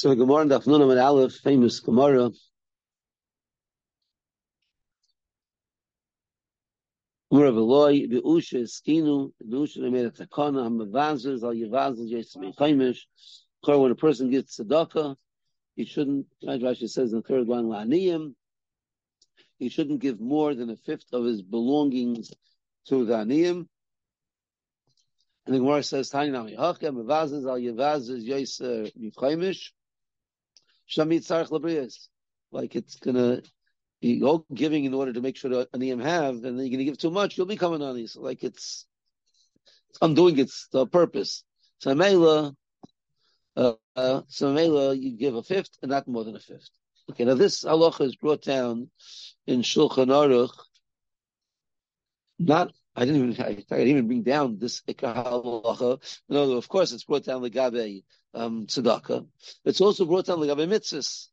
So the Gemara in Daf Nunam and Aleph, famous Gemara. Gemara v'loi, v'usha eskinu, v'usha made a takana, hamavazers, al yavazers, yesmi chaimish. When a person gets tzedakah, he shouldn't, Rashi says in the third line, la'aniyim, he shouldn't give more than a fifth of his belongings to the aniyim. And the Gemara says, Tani nami hachem, mavazers, al yavazers, yesmi chaimish. Like it's gonna be all giving in order to make sure that Aniyim have, and then you're gonna give too much, you'll become an Ani. So like it's, it's undoing its uh, purpose. So Mela, uh, uh, so Mela, you give a fifth and not more than a fifth. Okay, now this halacha is brought down in Shulchan Aruch. Not, I didn't even, I, I didn't even bring down this halacha. No, of course, it's brought down the Gabe um, tzedakah. It's also brought down like mitzvahs.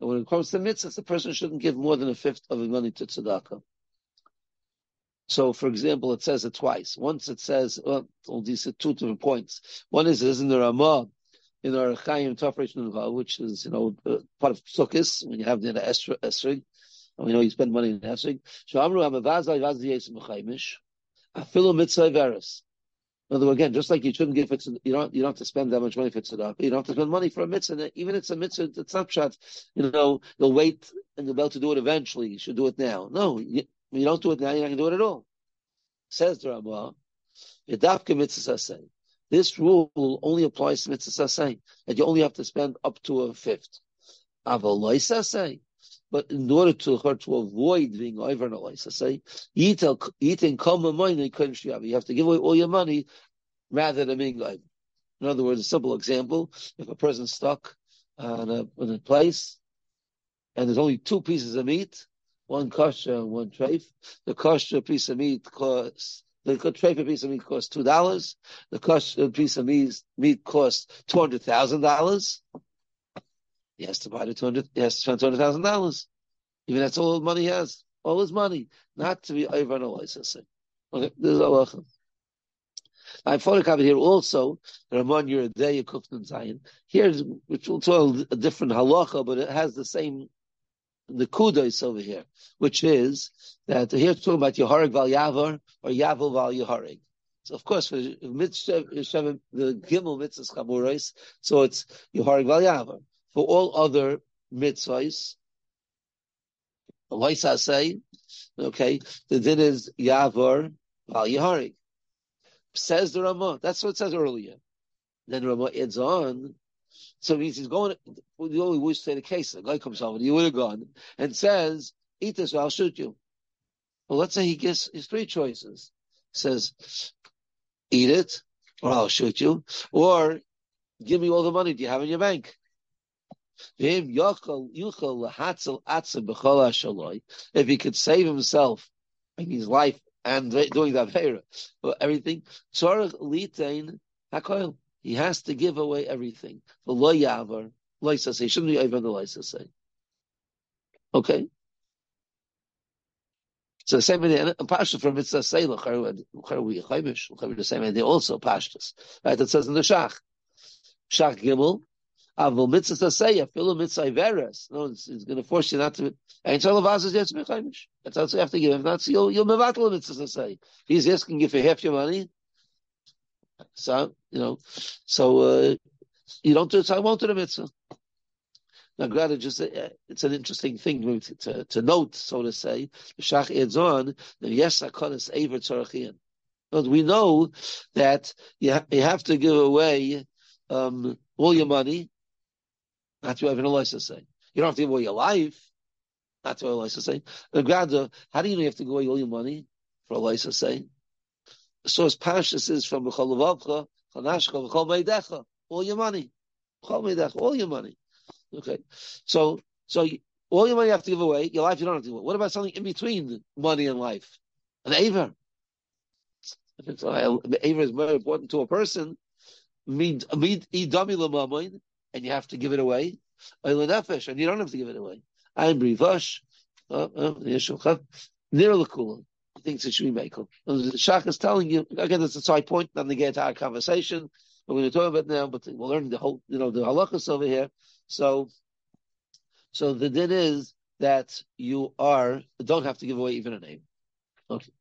And when it comes to mitzvahs, the person shouldn't give more than a fifth of the money to tzedakah. So, for example, it says it twice. Once it says, well, these are two different points. One is, is in the Ramah, in our Chaim Tafresh which is, you know, uh, part of Sukkot, when you have the Esrig, and we know you spend money in Esrig. Shamru Hamavazai Vazi Yesim Afilu Mitzvah Veris. In other words, again, just like you shouldn't give it, you don't you don't have to spend that much money for tzedakah. You don't have to spend money for a mitzvah. Even if it's a mitzvah, it's snapshot. You know, you'll wait and you'll be able to do it eventually. You should do it now. No, you, you don't do it now. You're not going to do it at all. Says the Ramah, "Yedavke mitzvah say." This rule only applies to mitzvah say that you only have to spend up to a fifth. Avaloi say. But in order to her to avoid being over an say, eating common money you have to give away all your money rather than being over. In other words, a simple example: if a person's stuck in a, in a place and there's only two pieces of meat, one kosher and one treif, the kosher piece of meat costs the treif piece of meat costs two dollars. The kosher piece of meat, meat costs two hundred thousand dollars. He has to buy the two hundred. He has to spend two hundred thousand dollars. Even that's all the money he has. All his money, not to be over licensing. Okay, this is halacha. I photocopy here also Ramon Yeridei Kufnan Zion. Here, which will a different halacha, but it has the same the kudos over here, which is that here it's talking about Yehorig Val Yavar or Yavel Val Yehorig. So of course, for the Gimel mitzvahs chamurais, so it's Yehorig Val Yavar. For all other mitzvahs, Loisa say, okay, the din is Yavar Val Yehorig. Says the Ramah. That's what it says earlier. Then Ramah adds on. So means he's going. The only wish to say the case. The guy comes over. He would have gone and says, "Eat this, or I'll shoot you." Well, let's say he gives his three choices. He says, "Eat it, or I'll shoot you," or "Give me all the money do you have in your bank." If he could save himself in his life and doing that Avera, everything, he has to give away everything. Say, shouldn't be the. Okay. So the same idea, and Pashta from Mitzvah say, we the same idea also, Pashtas. Right, it says in the Shach. Shach Gimel, Avol mitzvah say, afilu mitzvah veres. No, it's, it's going to force you not to. Ain't shalavaz is yes mechaimish. That's what you have to give. If not, so you'll you'll mevatel mitzvah say. He's asking you for half your money. So you know, so uh, you don't do it. So I won't do the mitzvah. Now, granted, just uh, it's an interesting thing to, to, to, note, so to say. The Shach adds on the yes, akonis aver tzarachian. But we know that you, ha- you have to give away um, all your money not to have an license say. You don't have to give away your life, not to have a license say. Grada, how do you know you have to give away all your money for a license say? The source Pashas is from B'cholavavcha, Chanashcha, B'chol Meidecha, all your money. B'chol Meidecha, all your money. Okay. So, so all your money you have to give away, your life you don't have to give away. What about something in between money and life? An aver. Aver is more important to a person. Mean, mean, and you have to give it away. Nefesh, and you don't have to give it away. I'm Brivash, uh, uh, near Lakula. Thinks it should be Mekel. The Shach is telling you, again, that's a side point, not to get our conversation. We're going to talk about now, but we'll learn the whole, you know, the halachas over here. So, so the din is that you are don't have to give away even a name. Okay.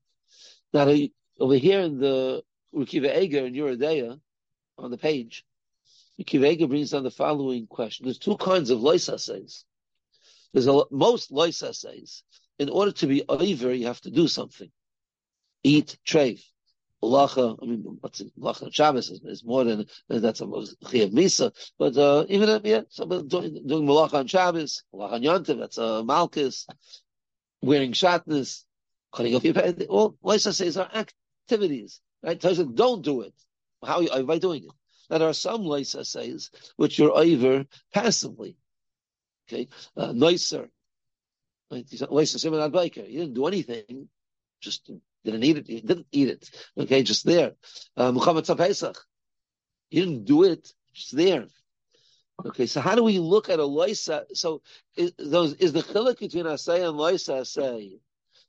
Now over here in the Rukiva Eger in Eurodea on the page, Rukiva Eger brings down the following question. There's two kinds of lois essays. There's a most lois essays. In order to be over, you have to do something. Eat, trade. Lacha, I mean, what's it, Lacha Shabbos is, is more than, that's a Chiyav Misa, but, uh, even, yeah, somebody doing, doing Malacha on Shabbos, Malacha on Yontiv, that's a uh, Malchus, wearing Shatnez, cutting off your pay, all, Laisa says are activities, right? You, don't do it. How are you, by doing it? There are some Laisa says, which you're over passively. Okay, uh, nicer. Right? Laisa Simon Adbaker. You didn't do anything, just didn't eat it. He didn't eat it. Okay, just there. Uh, Muhammad Pesach. He didn't do it. Just there. Okay, so how do we look at a loisa? So is, those is the chiluk between asay and loisa asay?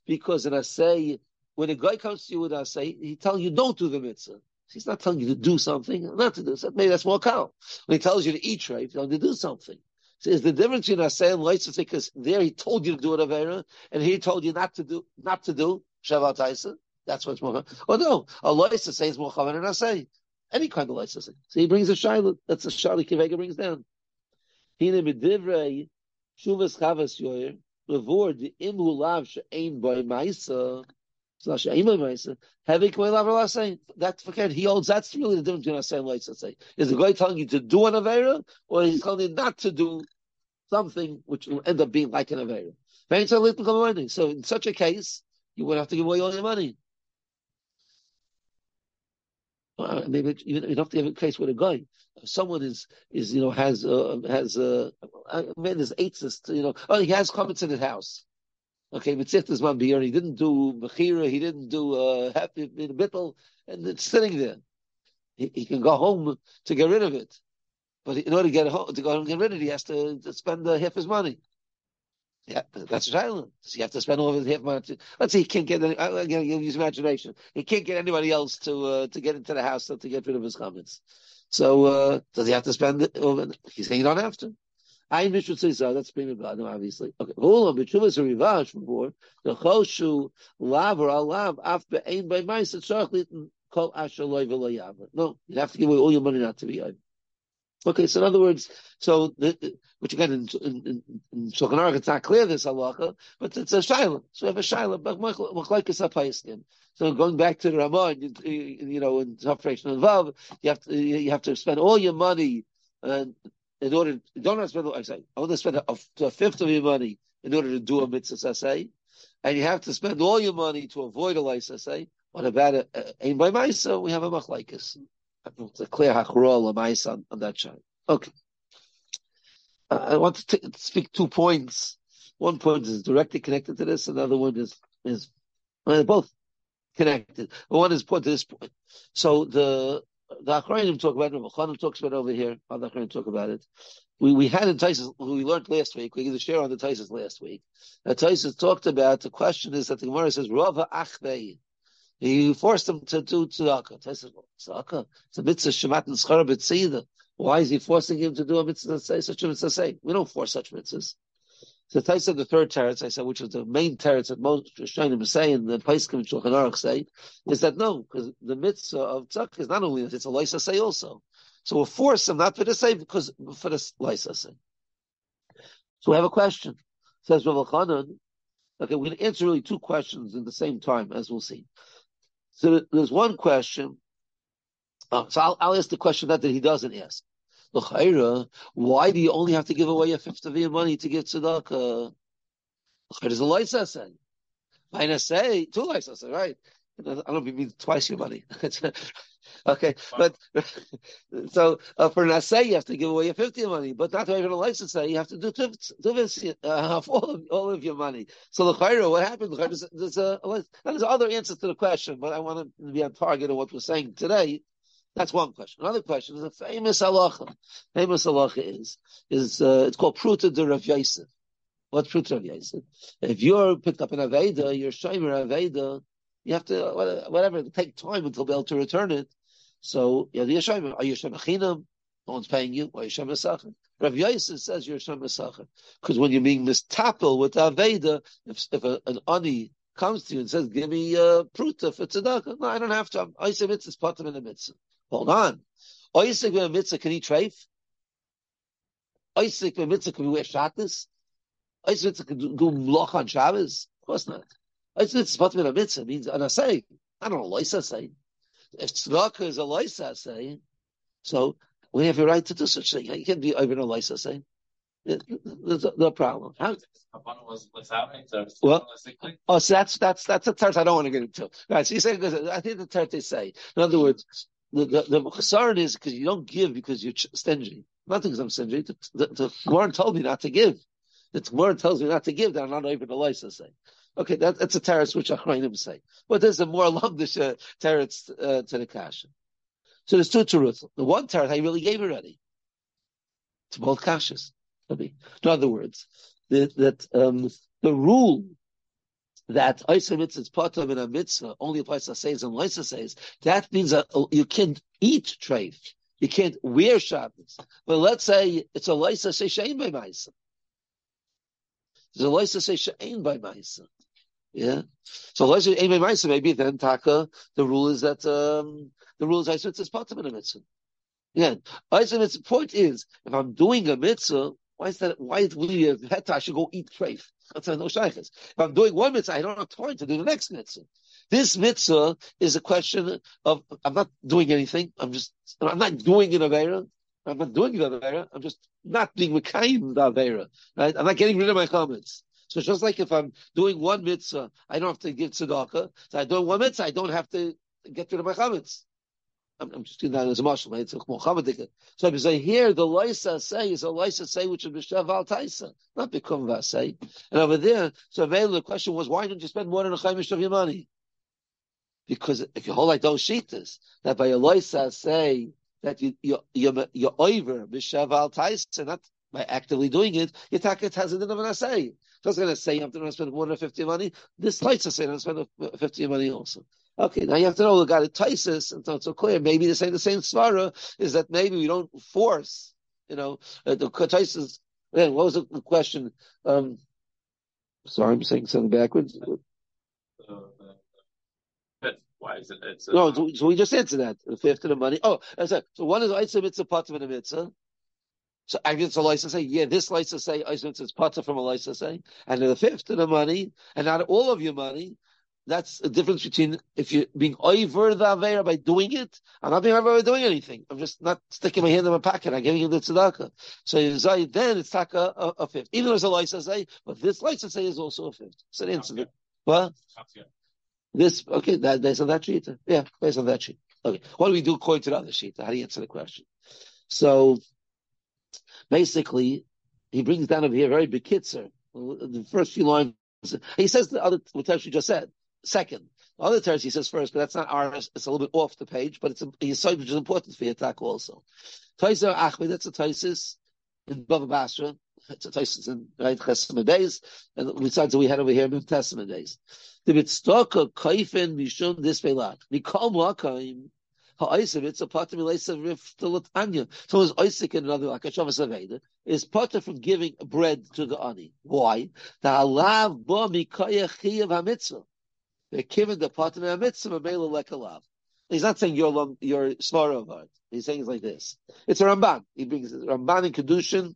Because in asay, when a guy comes to you with asay, he tells you don't do the mitzvah. He's not telling you to do something, not to do something. Maybe that's more cow. When he tells you to eat right, he's telling you to do something. So is the difference between asay and loisa because there he told you to do it avera, and he told you not to do not to do. Shavat Taisa. That's what's more. Oh no, a loisa says more chavan and asay. Any kind of loisa. So he brings a shaila. That's a shaila Kivega brings down. Hine medivrei shuvas chavas yoyer the imu lav she'ein ma'isa. Heavy. That's forget. He holds. That's really the difference between asay and. Say is the guy telling you to do an avera, or he's telling you not to do something which will end up being like an avera. So in such a case, you would have to give away all your money. Uh, maybe you don't have to have a case with a guy. Someone is is you know has uh, has uh, a man is eight you know oh he has chometz in his house. Okay, is man beer. He didn't do mechira. He didn't do uh, happy bittel, and it's sitting there. He, he, can go home to get rid of it, but in order to get home to go home and get rid of it, he has to, to spend uh, half his money. Yeah, that's child. So you have to spend all of his half money. Let's say he can't get any, again, use imagination. He can't get anybody else to uh, to get into the house to get rid of his chometz. So uh, does he have to spend it? He's saying you don't have to. I should say so. That's being God, obviously. Okay. Hold on, but Chuvas Rivash before the Choshu Lav or Alav af be'ain by mice tzarich kol asher loy No, you have to give away all your money not to be over. Okay, so in other words, so the, which again in, in, in Shulchan it's not clear this halacha, but it's a shaila. So we have a shaila, but machlekes apaiskin. So going back to the Ramah, you, you know, in and vav, you have to you have to spend all your money uh, in order. Don't have to spend. I say, I want to spend a, a, fifth of your money in order to do a mitzvah say, and you have to spend all your money to avoid a license say. What about a aim by ma'isa? We have a machlekes. It's a clear hachroa on, on that child. Okay. Uh, I want to t- speak two points. One point is directly connected to this. Another one is is well, both connected. But one is put to this point. So the the Achrayim talk about it. Chanan talks about it over here. Other Achrayim talk about it. We we had in Taisus, we learned last week. We gave a share on the Taisus last week. Uh, Taisus talked about the question is that the Gemara says Rava Achvei. He forced him to do tzedakah. Tzedakah. It's a mitzvah shemat and schara b'tzida. Why is he forcing him to do a mitzvah? Say such a mitzvah. Say we don't force such mitzvahs. So said the third teretz, I said, which is the main teretz that most Rishonim say, and the Paiskim Shulchan Aruch say, is that no, because the mitzvah of tzedakah is not only that it's a loisa say also. So we'll force him not for the say, because for the loisa say. So we have a question. Says Rav Chanan. Okay, we're going to answer really two questions in the same time, as we'll see. So there's one question. Uh, so I'll, I'll, ask the question that, that he doesn't ask. Why do you only have to give away a fifth of your money to give tzedakah? There's a license. I say two licenses, right? I don't know if it means twice your money. okay, but so uh, for an assay you have to give away a fifth of your money, but not to even a license say you have to do two, uh, all of all of your money. So the chayra, what happened? There's, there's a, there's other answers to the question, but I want to be on target of what we're saying today. That's one question. Another question is a famous halacha. Famous halacha is is uh, it's called pruta de Rav Yosef. What's pruta Rav Yosef? If you're picked up in Aveda, you're shomer Aveda, you have to whatever take time until be able to return it. So yeah, the Yeshem, are you Yeshem Achinam? No one's paying you. Or Yeshem Esachin? Rav Yosef says you're Shem Because when you're being mistapel with Aveda, if, if a, an ani comes to you and says, give me uh, pruta for tzedakah, no, I don't have to. I say mitzvah, potem in a mitzvah. Hold on. With a mitzvah, can he treif? With a mitzvah, can we wear shatis? Oisik mitzvah, can do mloch on Shabbos? Of course not. Oisik mitzvah, a mitzvah means, and I I don't know, loisa say. If tzedakah is a loisa say, so we have a right to do such thing. You can't be over a loisa say. There's no problem. How? Well, oh, so that's that's that's a tert I don't want to get into. Right, so you say I think the tert they say. In other words, the the, the is because you don't give because you're stingy. Not because I'm stingy. The, the, the told me not to give. The Gemara tells me not to give. That I'm not even a license say. Okay, that, that's a terrorist which Achrayim say. But there's a more lumdish uh, terrorist uh, to the kasha. So there's two teruth. The one terrorist I really gave already. To both kashas. In other words, the, that um, the rule that Isa mitzvah is part of in a mitzvah only applies to says and Lisa says, that means that you can't eat treif. You can't wear Shabbos. But let's say it's a Lisa say shein by Maisa. There's a Lisa say shein by Maisa. Yeah. So Lisa shein by Maisa, maybe then Taka, the rule is that um, the rule is Isa mitzvah is part of in a mitzvah. Yeah. Isa mitzvah point is, if I'm doing a mitzvah, why is that? Why is we uh, have I should go eat treif? That's no shaykhs. If I'm doing one mitzvah, I don't have time to do the next mitzvah. This mitzvah is a question of I'm not doing anything. I'm just I'm not doing an avera. I'm not doing an avera. I'm just not being mekayim the avera. Right? I'm not getting rid of my chometz. So just like if I'm doing one mitzvah, I don't have to give tzedakah. So I do one mitzvah, I don't have to get rid of my chometz. I'm, I'm just doing that as a marshal. It's a. So I say here the loisa say is a loisa say which is b'shav al taisa, not become say. And over there, so available the question was why don't you spend more than a chaymish of your money? Because if you hold like those sheetas, that by a loisa say that you you you're, you're over b'shav al taisa, not by actively doing it, your taket has a din of an say. Just going to say I'm going to spend more than fifty money. This loisa say I'm going to spend fifty money also. Okay, now you have to know the guy Taisis, and so it's so clear. Maybe the same the same svara is that maybe we don't force, you know, uh, the Taisis. Again, what was the question? Um, sorry, I'm saying something backwards. Uh, why is it? It's no, so, we just answered that. The fifth of the money. Oh, that's it. So one is Eitzah Mitzvah Patim and a Mitzvah. So I get a license say, yeah, this license say Eitzah it's is Patim from a license say, and the fifth of the money, and not all of your money, that's the difference between if you're being over the Avera by doing it. I'm not being over by doing anything. I'm just not sticking my hand in my pocket. I'm giving you the tzedakah. So then it's taka a, a, fifth. Even though there's a license say, but this license say is also a fifth. So the incident. What? This, okay, that, based on that sheet. Yeah, based on that sheet. Okay. What do we do according to the other sheet? How do you answer the question? So basically, he brings down over here very big kitzer. The first few lines, he says the other, what you just said second. The other terms he says first, but that's not ours. It's a little bit off the page, but it's a yisod which is important for attack also. Taiser Achmed, that's a Taisis in Bava Basra. It's a Taisis in right Chesed days, and besides we had over here in Testament days. The Mitztoka Kaifen Mishum this Velat. Mikol Makaim. Ha'isif, it's a part of Milesa Riftalat Anya. So it's Isaac and another like a Shavas Aveda is part from giving bread to the ani. Why? The halav bo mikayach chiyav hamitzvah. They're the partner mitzvah mele lekalav. He's not saying you're you're svaravad. He's saying it's like this. It's a Ramban. He brings. Ramban in kedushin.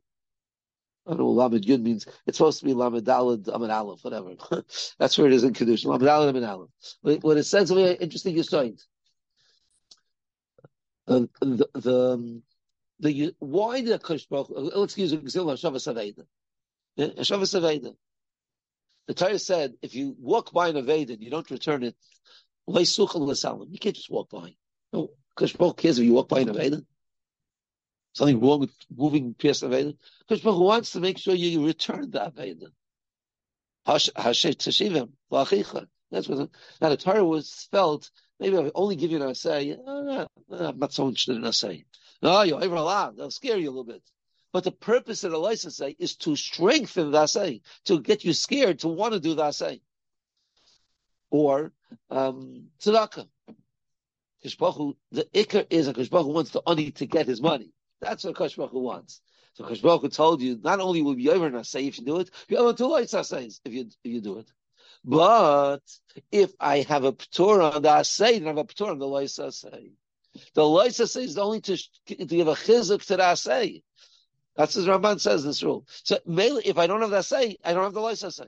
I don't know what Lamed Yud means. It's supposed to be Lamed Dalad Amid Aleph, whatever. That's where it is in kedushin. Lamed Dalad Amid Aleph. What it says, very interesting aside. Uh, the the um, the why the Kushbach? Let's use an example of Shavas Aveda. Shavas Aveda. The Torah said, if you walk by an Aveda and you don't return it, you can't just walk by. No, because Baruch cares if you walk by an Aveda. Something wrong with moving past Aveda. Because Baruch wants to make sure you return the Aveda. That's what now the Torah was felt. Maybe I'll only give you an assay. Uh, I'm not so interested in assay. No, you're over allowed. They'll scare you a little bit. But the purpose of the license is to strengthen the asay, to get you scared to want to do the asay. Or um, tzedakah. the ikr is a Kishbachu wants the ani to get his money. That's what Kishbachu wants. So Cheshbroch told you not only will you ever not say if you do it, you have two lights says if you if you do it. But if I have a p'tur on the asay, then I have a p'tur on the lights say. The lights say is only to, to give a chizuk to the asay. That's as Ramban says this rule. So mainly, if I don't have the say, I don't have the lights say.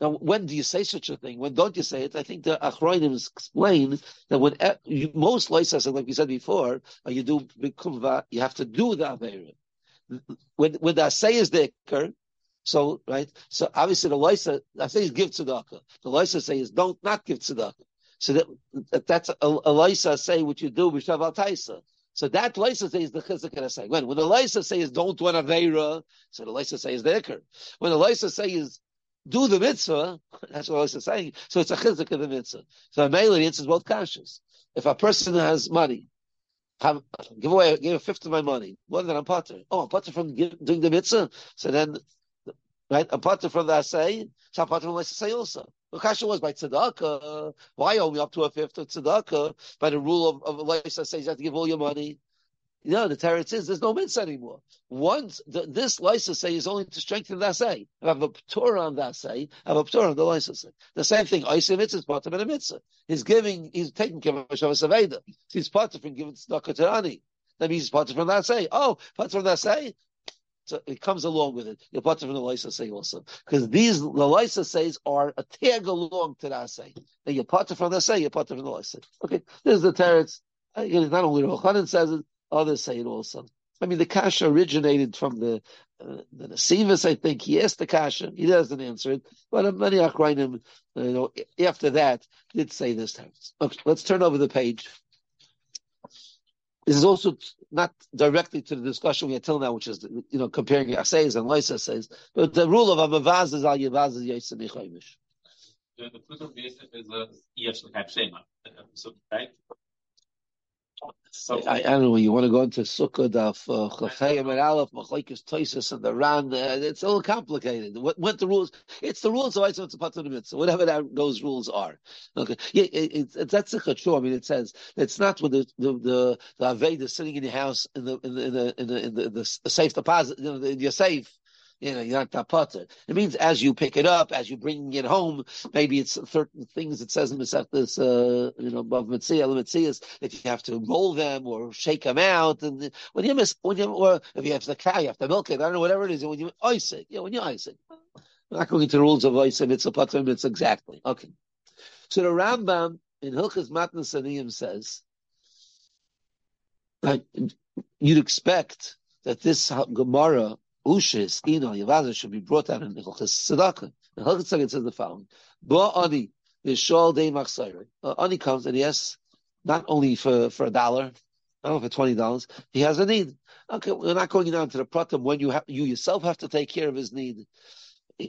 Now, when do you say such a thing? When don't you say it? I think the Achroinim explain that when you, most license, like we said before, uh, you do you have to do the Avera. When, when the Asay is the Iker, so, right, so obviously the license, the Asay is give tzedakah. The license say is don't not give tzedakah. So that, that that's a, a say what you do, b'shav al taisa. So that license is the chizuk and say. When when the license says don't do an avera, so the license says the ikr. When the license says do the mitzvah, that's what I was saying. So it's a chizuk of the mitzvah. So mainly it's both conscious. If a person has money, give away, give a fifth of my money. What than I'm potter? Oh, I'm potter from give, doing the mitzvah. So then, right, potter from the assay. So potter from the assay also. The kasha was by tzedakah. Why only up to a fifth of tzedakah? By the rule of, of Allah says you have to give all your money. No, the teretz is there's no mitzvah anymore. Once the, this license is only to strengthen the say. I have a p'tor on that say. I have a p'tor on the license. The same thing. Oisei mitzvah is part of a mitzvah. He's giving. He's taking care of Shabbos Aveda. He's part of giving tzedakah to Ani. That means he's part from that say. Oh, part from that say. It comes along with it. You're part from the license say also because these the says are a tag along to that say. And you're part from that say. You're part from the license. Okay, this is the teretz. Uh, not only Rochanan says it, Others say it also. I mean, the kasha originated from the uh, the Nasivis, I think. He asked the kasha. He doesn't answer it. But many Akrainim, you know, after that, did say this time. Okay, let's turn over the page. This is also not directly to the discussion we had till now, which is, you know, comparing assays and lois assays. But the rule of Amavaz is al Yavaz is Yosem Yichaymish. The fruit of the is uh, a Yesh Shema. Right? So, I, I, don't know. You want to go into Sukkah, Daf, uh, Chachayim and Aleph, Machlekes Toisus and the Ran. Uh, it's a little complicated. What, what the rules? It's the rules of Eitzim Tzapat Mitzvah. Whatever that, those rules are. Okay. Yeah, it, it, that's a true. I mean, it says it's not with the the the, the Aveda sitting in your house in the in the in the in the, in the, the, the safe deposit, you know, in your safe you know, you're not tapata. It means as you pick it up, as you bring it home, maybe it's certain things it says in this, uh, you know, above Mitzvah, Mitzias, that you have to roll them or shake them out. And when you miss, when you, or if you have the cow, you have to milk it. I don't know, whatever it is. When you ice it, yeah, when you ice it. We're not going into the rules of ice and it's a pater, it's exactly. Okay. So the Rambam in Hilchas Matan Saniyim says, that you'd expect that this Gemara Ushis, Ino, Yavaza should be brought out in Hilchas Tzedakah. The Hilchas Tzedakah says the following: Bo Ani Vishol Dei Machsayre. Uh, Ani comes and he asks not only for for a dollar, not only for twenty dollars. He has a need. Okay, we're not going down to the pratim when you have, you yourself have to take care of his need.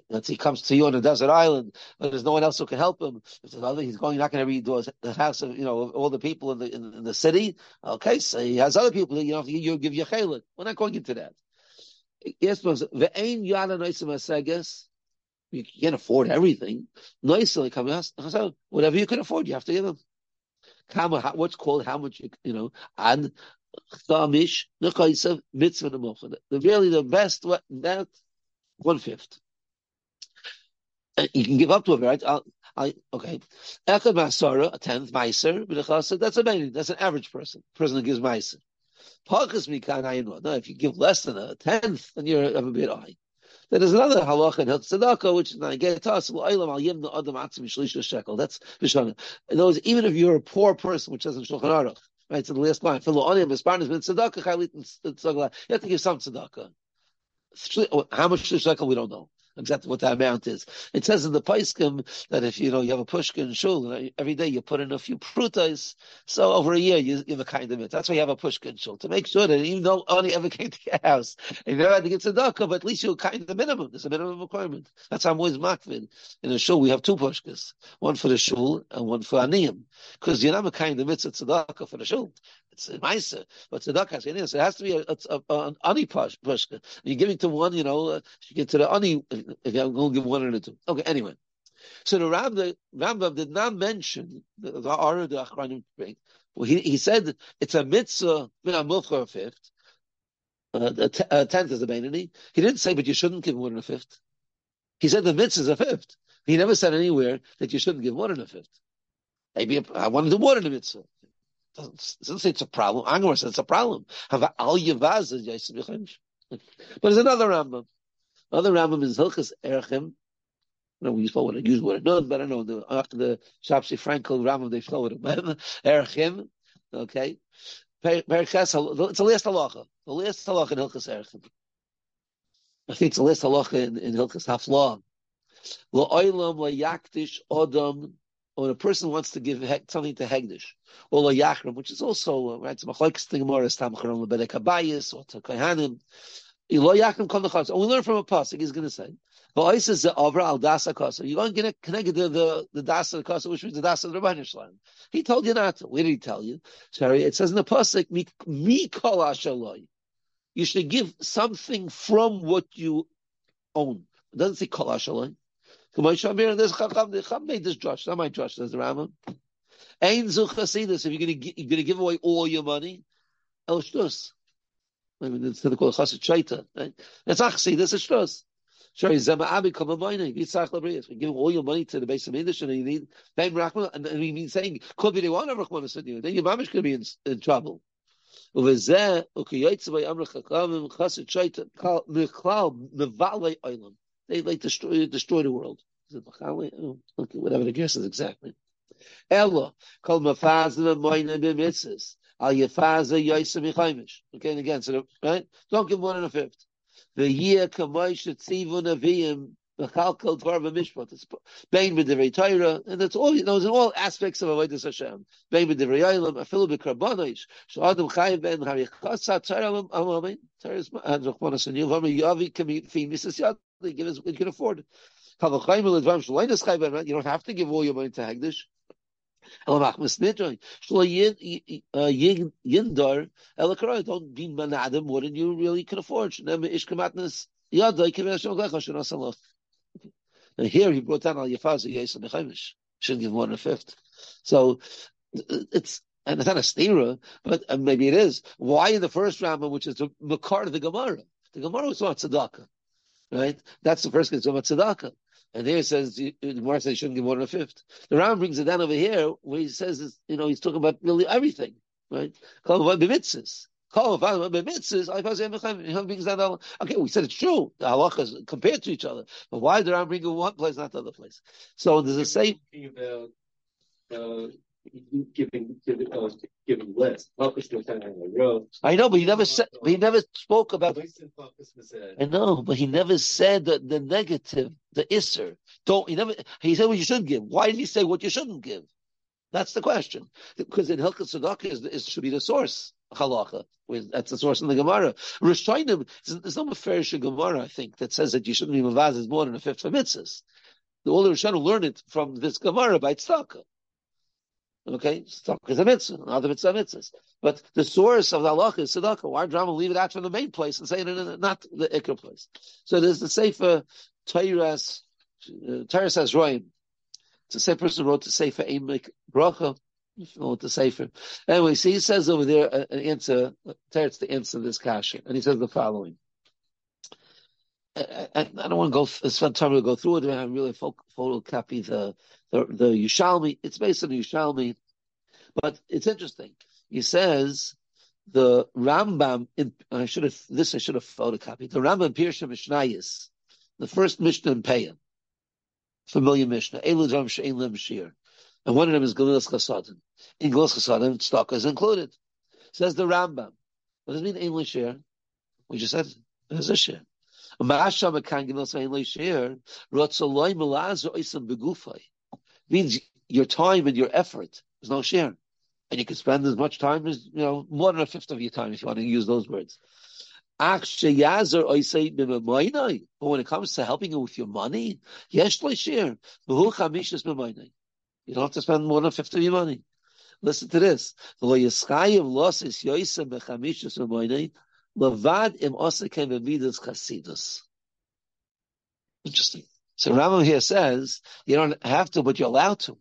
Let's he comes to you on a desert island, but there's no one else who can help him. If there's other, he's going not going to read the house of you know all the people in the in, in, the city. Okay, so he has other people. You know, you give your chelik. We're not going into that. Yes, the ain yada noisim aseges. You can't afford everything. Coming whatever you can afford, you have to give them. Kama, what's called how much you, you know, and chamish nekaisav mitzvah nemocha. The really the best that one fifth. Uh, you can give up to it, right? I'll, I, okay. Echad masara, a tenth meiser, that's a that's an average person, person that gives meiser. Parkas mikan ayin No, if you give less than a tenth, then you're a bit high. Then there's another halacha in Hilch Tzedakah, which is I get us, shekel. That's Bishana. In words, even if you're a poor person, which doesn't Shulchan Aruch, right, so the last line, you have to give some tzedakah. Oh, how much shekel, we don't know exactly what that amount is. It says in the Paiskim that if you know you have a pushkin shul, every day you put in a few prutas, so over a year you, you have a kind of it. That's why you have a pushkin shul to make sure that even though only ever came to your house, and you never had to get tzedakah, but at least you kind of the minimum. There's a minimum requirement. That's how I'm always makvid. In a shul we have two pushkas, one for the shul and one for aniyim, because you're not a kind of mitzvah tzedakah for the shul. It's a ma'aser, but tzedakah so it has to be a, a, a, an ani pushka. You're giving to one, you know, uh, you get to the ani if I'm going to give one or two. Okay, anyway. So the Rambam, Rambam did not mention the, the order the Achronim bring. Well, he, he said it's a mitzvah min a fifth, uh, a tenth is a Bainani. He didn't say, but you shouldn't give more than a fifth. He said the mitzvah is a fifth. He never said anywhere that you shouldn't give one than a fifth. Maybe I want to do more than a mitzvah. Doesn't, say it's a problem. Angmar says it's a problem. But there's another Rambam. Another Rambam is Hilchas Erchem. No, we spoke to use word no, but I know the after the Shapsi Frankel Rambam they flow with him. Erchem, okay. It's a last halacha. The last halacha in Hilchas Erchem. I think it's the last halacha in, in Hilchas Haflah. La'olam la'yaktish when a person wants to give something to Hegdish, or La Yachram, which is also, uh, right, it's the Gemara, is Tamcharam Lebedek Habayis, or to Kohanim, Yachram Kon And we learn from a pasuk, he's going to say, Va'is is the Avra al Dasa Kasa. You're going to connect to the, the Dasa Kasa, which means the Dasa of the Rabban Shalom. He told you not to. Where did he tell you? Sorry, it says in the pasuk, Mi Kol Ashaloi. You should give something from what you own. It doesn't say Kol Ashaloi. This Chacham Chacham made this drush, not my drush, says the Rambam. Ein zu chasidus. If you're going to you're going to give away all your money, el shtus. I mean, it's called chasid shaita. Right? That's This is shtus. Sorry, zema abi kama mining. Yitzach labrius. We're all your money to the base of English, and you need then rachman. And, and we mean saying could be the one of rachman Then your mamish could be in, in trouble. Uveze ukiyotz by amr chasid shaita miklal mevale oilam. They like destroy destroy the world. Okay, whatever the guess is exactly. Ella called mafazim moina b'mitzvahs. Al yafaza yaisa michaimish. Okay, and again, so right. Don't give one and a fifth. The year kamoish tzivun aviyim Bechalkel Dvar B'Mishpat. It's Bein B'Divrei Torah, and that's all, you know, in all aspects of Avodah Hashem. Bein B'Divrei Yolim, Afilu B'Karbonosh, Sh'adam Chayiv Ben Harichasa Torah Amamin, Torah is uh, Rachman Hashem, Yavami Yavi Kami Fi. Yad, give us, we can afford you don't have to give all your money to Hagdish. Elakarai, don't be manadim more than you really can afford. And here he brought down al yafazu yesa bechemish. Shouldn't give more than a fifth. So it's and it's not a stira, but uh, maybe it is. Why in the first Rama, which is the makar of the Gemara? The Gemara was about tzedakah, right? That's the first case about tzedakah. And here it says the Gemara says you shouldn't give more than a fifth. The Ram brings it down over here where he says, you know, he's talking about really everything, right? Call about mitzvahs. Okay, we said it's true. The halacha is compared to each other. But why did I bring it one place, not the other place? So there's a same. About, uh, giving giving uh, giving less. I know, but he never said. But he never spoke about. I know, but he never said the, the negative, the isser. Don't he never? He said what you should give. Why did he say what you shouldn't give? That's the question. Because in Hilchot Tzedakah is, is should be the source halacha. That's the source in the Gemara. Rishonim, there's no Meferish Gemara, I think, that says that you shouldn't be Mavaz is more than a fifth of mitzvahs. All the Rishonim learn it from this Gemara by Tzedakah. Okay, tzedakah is a mitzvah, other mitzvah mitzvahs. But the source of the halacha is tzedakah. Why drama leave it out from the main place and say it not the ikr place? So there's the sefer Tairas, uh, Tairas has Royim. It's a same person wrote the sefer Emek Bracha If what to say for. Anyway, see, he says over there uh, an answer, Teretz to answer this question, and he says the following. I, I, I don't want to go spend time to go through it. I really photocopy the, the the Yushalmi. It's based on Yushalmi, but it's interesting. He says the Rambam. In, I should have this. I should have photocopied the Rambam Pirsha Mishnayis, the first Mishnah in Payah, familiar Mishnah. Elu Dram Shein Lem Shir and one of them is Galilas Chasadim. In Galilas Chasadim, tzedakah is included. Says the Rambam. What does it mean, English share? We just said, there's a share. Means your time and your effort. There's no share. And you can spend as much time as, you know, more than a fifth of your time if you want to use those words. But when it comes to helping you with your money, yes, share. You don't have to spend more than 50 of your money. Listen to this. Levad im chasidus. Interesting. So Rambam here says you don't have to, but you're allowed to.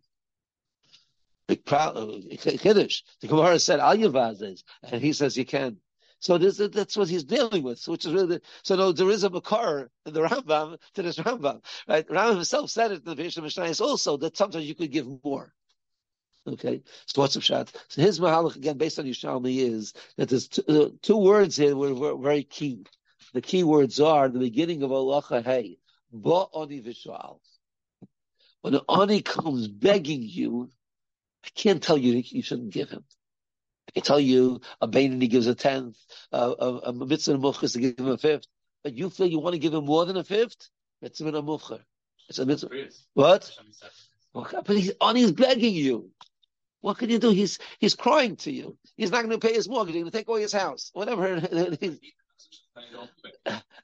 Uh, Kiddush. The Gemara said al yavazes, and he says you can. So this, that's what he's dealing with, which is really, so no, there is a makar in the Rambam to this Rambam, right? Rambam himself said it in the Mishnayos also that sometimes you could give more. Okay, so what's the shot? So his mahalach again, based on Yishalmi, is that there's two, uh, two words here were, were very key. The key words are the beginning of Allah Hey, Ba'ani Vishal. When an ani comes begging you, I can't tell you you shouldn't give him. I can tell you a Bainani gives a tenth, uh, a, a mitzvah muchas to give him a fifth, but you feel you want to give him more than a fifth. Mitzvah a muchar. It's a mitzvah. What? But he's on. He's begging you. What can you do? He's he's crying to you. He's not going to pay his mortgage. He's going to take away his house. Whatever.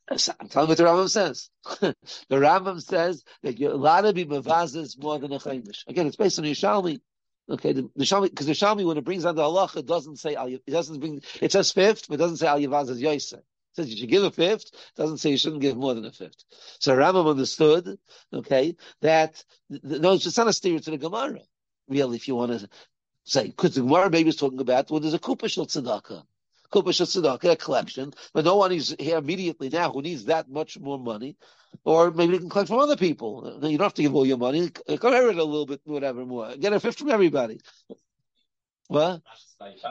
I'm telling what the Rambam says. the Rambam says that you're allowed to be mavazes more than a chaimish. Again, it's based on Yishalmi. Okay, the, the Shalmi, because the Shalmi, when it brings on the halacha, it doesn't say, it doesn't bring, it says fifth, but it doesn't say al yavaz as. It says you should give a fifth, it doesn't say you shouldn't give more than a fifth. So Rambam understood, okay, that, no, it's not a steer to the Gemara, really, if you want to say, because the Gemara maybe is talking about, well, there's a kupashal tzedakah. Kupashal tzedakah, a collection, but no one is here immediately now who needs that much more money. Or maybe you can collect from other people. You don't have to give all your money. Compare it a little bit, whatever more. Get a fifth from everybody. What?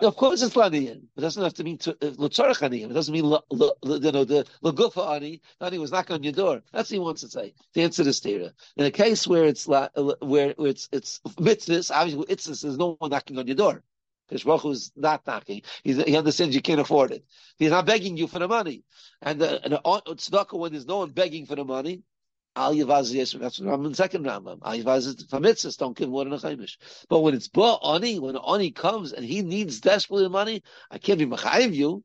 Of course, it's laniyin. It doesn't have to mean uh, lutzarach aniyim. It doesn't mean you know the lagufa ani. Ani was knocking on your door. That's what he wants to say. The answer is stira. In a case where it's uh, where it's it's mitzvahs, obviously it's there's no one knocking on your door. Because is not knocking. He's, he understands you can't afford it. He's not begging you for the money. And the, and the tzedakah, when there's no one begging for the money, Al Yavaz Yesrim. That's what Rambam second Rambam. Al Yavaz is for mitzvahs, don't give more than a chaimish. But when it's ba ani, when ani comes and he needs desperately the money, I can't be machayim you.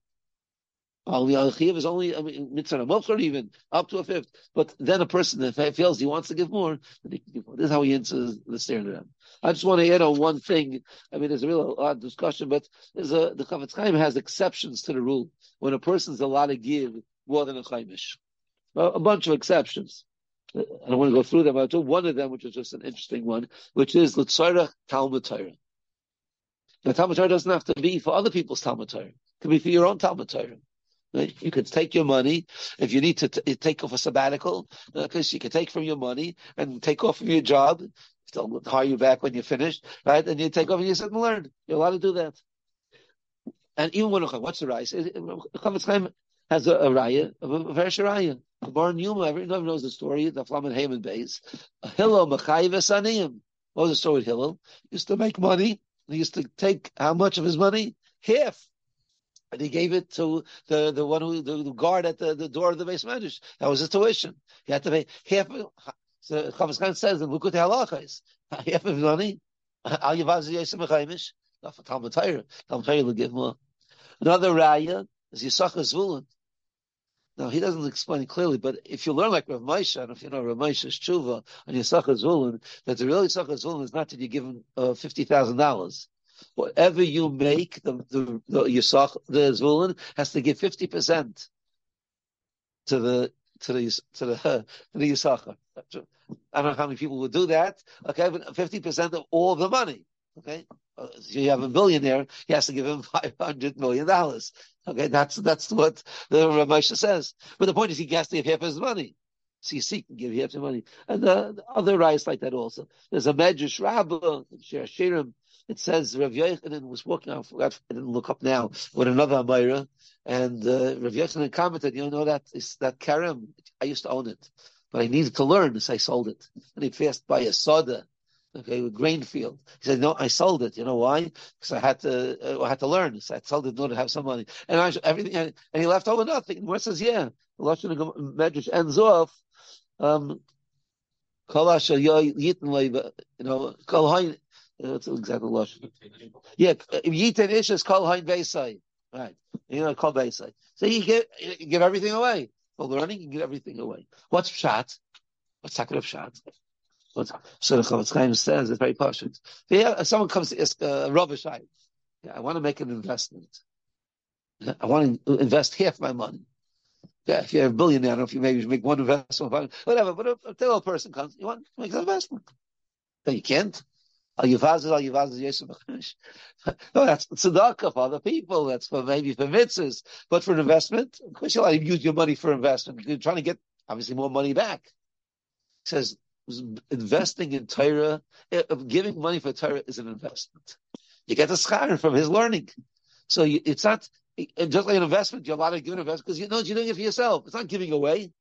Al Yachiv is only I mean, mitzvah mokher even up to a fifth. But then a person that feels he wants to give more, then he can give more. This is how he answers the staring around. I just want to add on one thing. I mean, there's a real odd discussion, but there's a the Chafetz Chaim has exceptions to the rule when a person's allowed to give more than a chaimish. A bunch of exceptions. I don't want to go through them. I'll do one of them, which is just an interesting one, which is Litzarach Talmud Torah. The Talmud Torah doesn't have to be for other people's Talmud Torah. It can be for your own Talmud Torah. Right? You could take your money if you need to t- take off a sabbatical, because uh, you could take from your money and take off from your job. They'll hire you back when you're finished, right? And you take off and you sit and learn. You're allowed to do that. And even when what's the Chaim has a, a raya, a, a very raya. The Bar Yuma, everyone knows the story, the Flamin Haman base. Hillel Machayiv Saniyim. What was the story with Hillel? He used to make money. He used to take how much of his money? Half. And he gave it to the, the one who, the, the guard at the, the door of the base. That was his tuition. He had to pay half. So Chafetz Chaim says in Lukut Halachas, half of his money. Al Yavaz Yisem Chaimish. Not for Talmud Torah. Talmud Torah will give more. Another raya is Yisachar Zvulun. Now he doesn't explain clearly, but if you learn like Rav Moshe, and if you know Rav Moshe's tshuva and Yisachar Zulun, that the real Yisachar Zulun is not that you give him uh, fifty thousand dollars. Whatever you make, the the, the Yisach, the Zulun has to give fifty percent to the to the to the to the Yisachar. I don't know how many people would do that. Okay, but fifty percent of all the money. Okay, uh, so you have a billionaire, he has to give him five hundred million dollars. Okay, that's that's what the Ramesha says. But the point is, he has to give half his money. So you see, can give half the money, and the, the other rights like that also. There's a Medrash Rabbah, Shirim. It says Rav Yochanan was walking I out. I didn't look up now with another Amira, and uh, Rav Yochanan commented, "You know that is that Karam. I used to own it, but I needed to learn, so I sold it." And he passed by a soda okay, grain field. He said, no, I sold it. You know why? Because I had to, uh, I had to learn. So I sold it in order to have some money. And I, everything, and, he left over nothing. And where says, yeah, the Lashon Medrash ends off, um, you know, kol that's exactly Lashon. Yeah, yitin ish is kol hain beisai. Right. You know, kol beisai. So you give, you give everything away. For learning, you give everything away. What's pshat? What's second of pshat? So the Chafetz Chaim says it's very poshut. If someone comes to ask uh, Rav Shai, yeah, I want to make an investment. I want to invest half my money. Yeah, if you're a billionaire, I don't know if you maybe make one investment, whatever. But if a typical person comes, you want to make an investment. Then you can't. Al Yivaz is Al Yivaz is Yosef. No, that's tzedakah for other people. That's for maybe for mitzvahs, but for an investment, of course you'll use your money for investment. You're trying to get obviously more money back. It says investing in Torah, eh, giving money for Torah is an investment. You get a schar from his learning. So you, it's not just like an investment. You're allowed to give an investment because you know you're doing it for yourself. It's not giving away.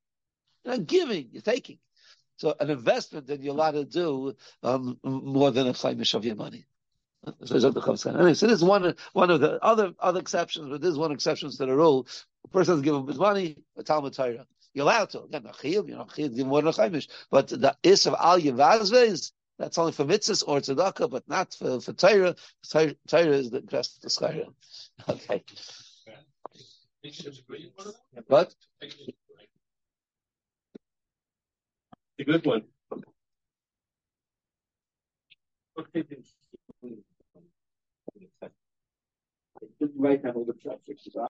You're not giving. You're taking. So an investment that you're allowed to do um, more than a chaimish of your money. So anyway, so this is one one of the other other exceptions, but this is one exception to the rule. A person has given his money, a Talmud Torah. You're allowed to. Again, you're not give more than a. But the is of al yevazbez that's only for mitzvahs or tzedakah, but not for, for Torah. Torah, is the best the Okay. What? A good one. Right now, the